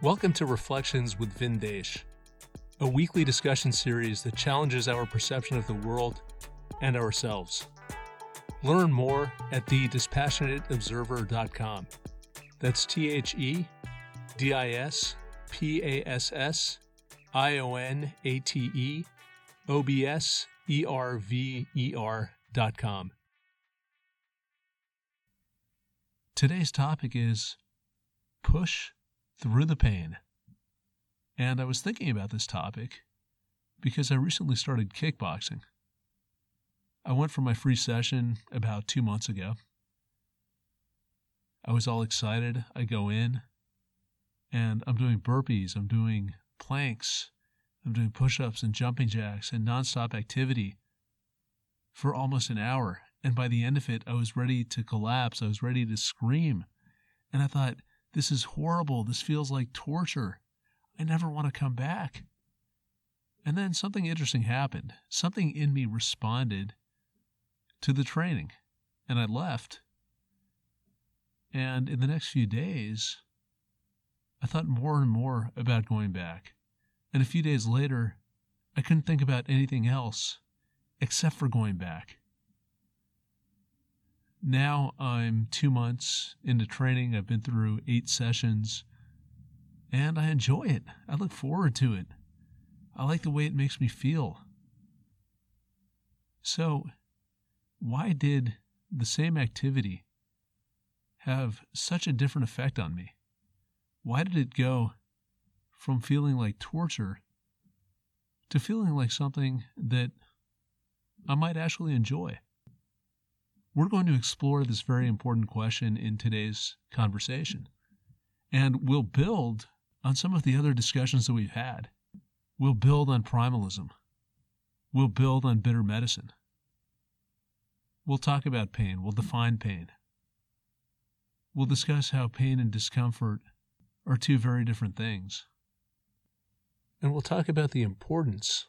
Welcome to Reflections with VinDesh, a weekly discussion series that challenges our perception of the world and ourselves. Learn more at thedispassionateobserver.com. That's T H E D I S P A S S I O N A T E O B S E R V E R dot com. Today's topic is push through the pain. And I was thinking about this topic because I recently started kickboxing. I went for my free session about two months ago. I was all excited. I go in and I'm doing burpees, I'm doing planks, I'm doing push ups and jumping jacks and nonstop activity for almost an hour. And by the end of it, I was ready to collapse. I was ready to scream. And I thought, this is horrible. This feels like torture. I never want to come back. And then something interesting happened. Something in me responded to the training, and I left. And in the next few days, I thought more and more about going back. And a few days later, I couldn't think about anything else except for going back. Now I'm two months into training. I've been through eight sessions and I enjoy it. I look forward to it. I like the way it makes me feel. So, why did the same activity have such a different effect on me? Why did it go from feeling like torture to feeling like something that I might actually enjoy? We're going to explore this very important question in today's conversation. And we'll build on some of the other discussions that we've had. We'll build on primalism. We'll build on bitter medicine. We'll talk about pain. We'll define pain. We'll discuss how pain and discomfort are two very different things. And we'll talk about the importance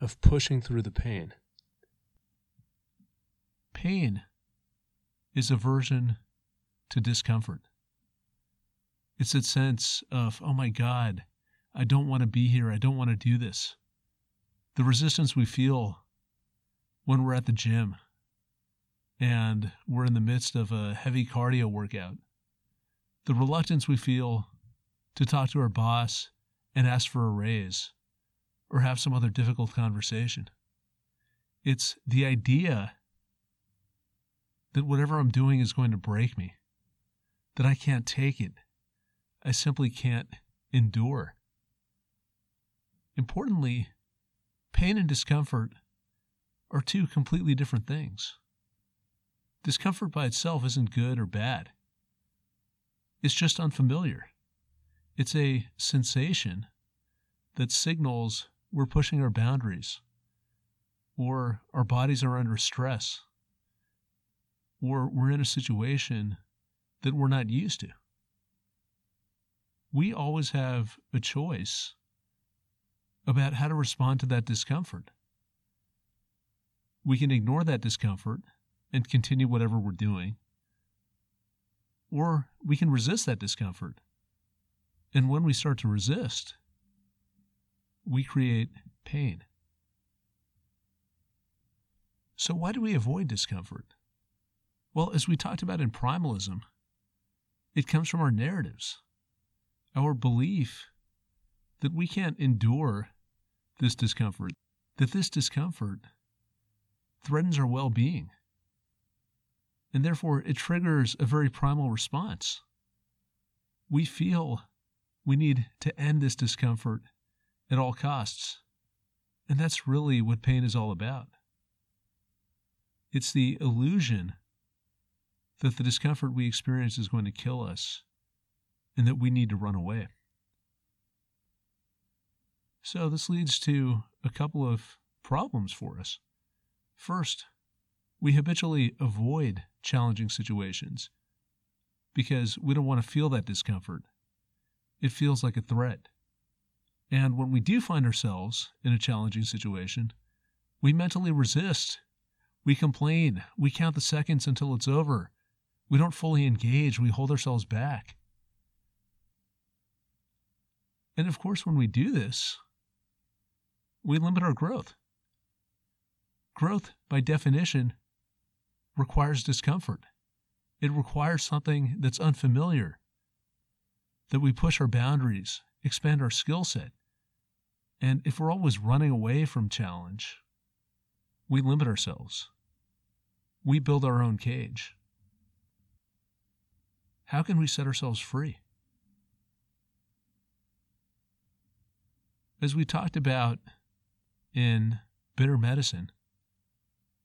of pushing through the pain. Pain is aversion to discomfort. It's that sense of, oh my God, I don't want to be here. I don't want to do this. The resistance we feel when we're at the gym and we're in the midst of a heavy cardio workout. The reluctance we feel to talk to our boss and ask for a raise or have some other difficult conversation. It's the idea that whatever I'm doing is going to break me, that I can't take it. I simply can't endure. Importantly, pain and discomfort are two completely different things. Discomfort by itself isn't good or bad, it's just unfamiliar. It's a sensation that signals we're pushing our boundaries or our bodies are under stress or we're in a situation that we're not used to. We always have a choice about how to respond to that discomfort. We can ignore that discomfort and continue whatever we're doing, or we can resist that discomfort. And when we start to resist, we create pain. So, why do we avoid discomfort? Well, as we talked about in primalism, it comes from our narratives, our belief that we can't endure this discomfort, that this discomfort threatens our well being. And therefore, it triggers a very primal response. We feel we need to end this discomfort at all costs. And that's really what pain is all about. It's the illusion that the discomfort we experience is going to kill us and that we need to run away. So, this leads to a couple of problems for us. First, we habitually avoid challenging situations because we don't want to feel that discomfort. It feels like a threat. And when we do find ourselves in a challenging situation, we mentally resist. We complain. We count the seconds until it's over. We don't fully engage, we hold ourselves back. And of course, when we do this, we limit our growth. Growth, by definition, requires discomfort. It requires something that's unfamiliar, that we push our boundaries, expand our skill set. And if we're always running away from challenge, we limit ourselves. We build our own cage. How can we set ourselves free? As we talked about in Bitter Medicine,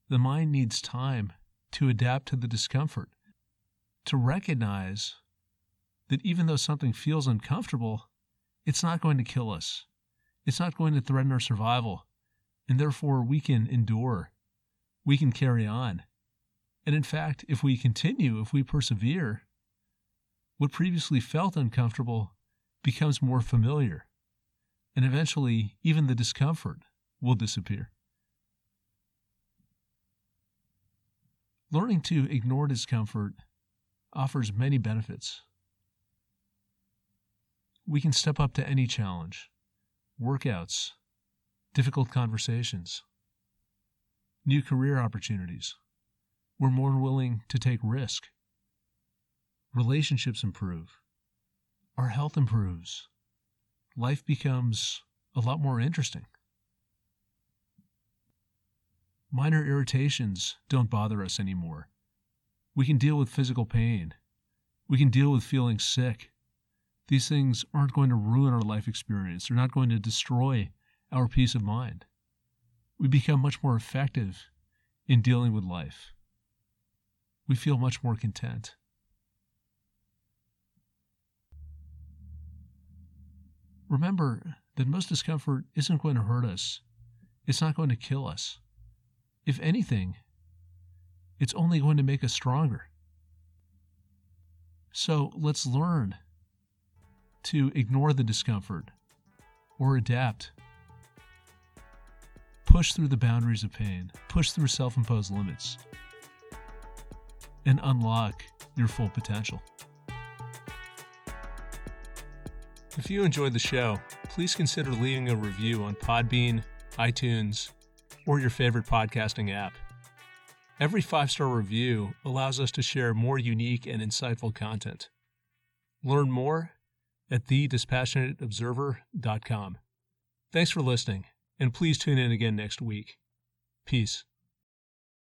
the mind needs time to adapt to the discomfort, to recognize that even though something feels uncomfortable, it's not going to kill us. It's not going to threaten our survival. And therefore, we can endure. We can carry on. And in fact, if we continue, if we persevere, what previously felt uncomfortable becomes more familiar. And eventually, even the discomfort will disappear. Learning to ignore discomfort offers many benefits. We can step up to any challenge workouts, difficult conversations, new career opportunities. We're more willing to take risk. Relationships improve. Our health improves. Life becomes a lot more interesting. Minor irritations don't bother us anymore. We can deal with physical pain. We can deal with feeling sick. These things aren't going to ruin our life experience. They're not going to destroy our peace of mind. We become much more effective in dealing with life. We feel much more content. Remember that most discomfort isn't going to hurt us. It's not going to kill us. If anything, it's only going to make us stronger. So let's learn to ignore the discomfort or adapt. Push through the boundaries of pain, push through self imposed limits, and unlock your full potential. If you enjoyed the show, please consider leaving a review on Podbean, iTunes, or your favorite podcasting app. Every five star review allows us to share more unique and insightful content. Learn more at thedispassionateobserver.com. Thanks for listening, and please tune in again next week. Peace.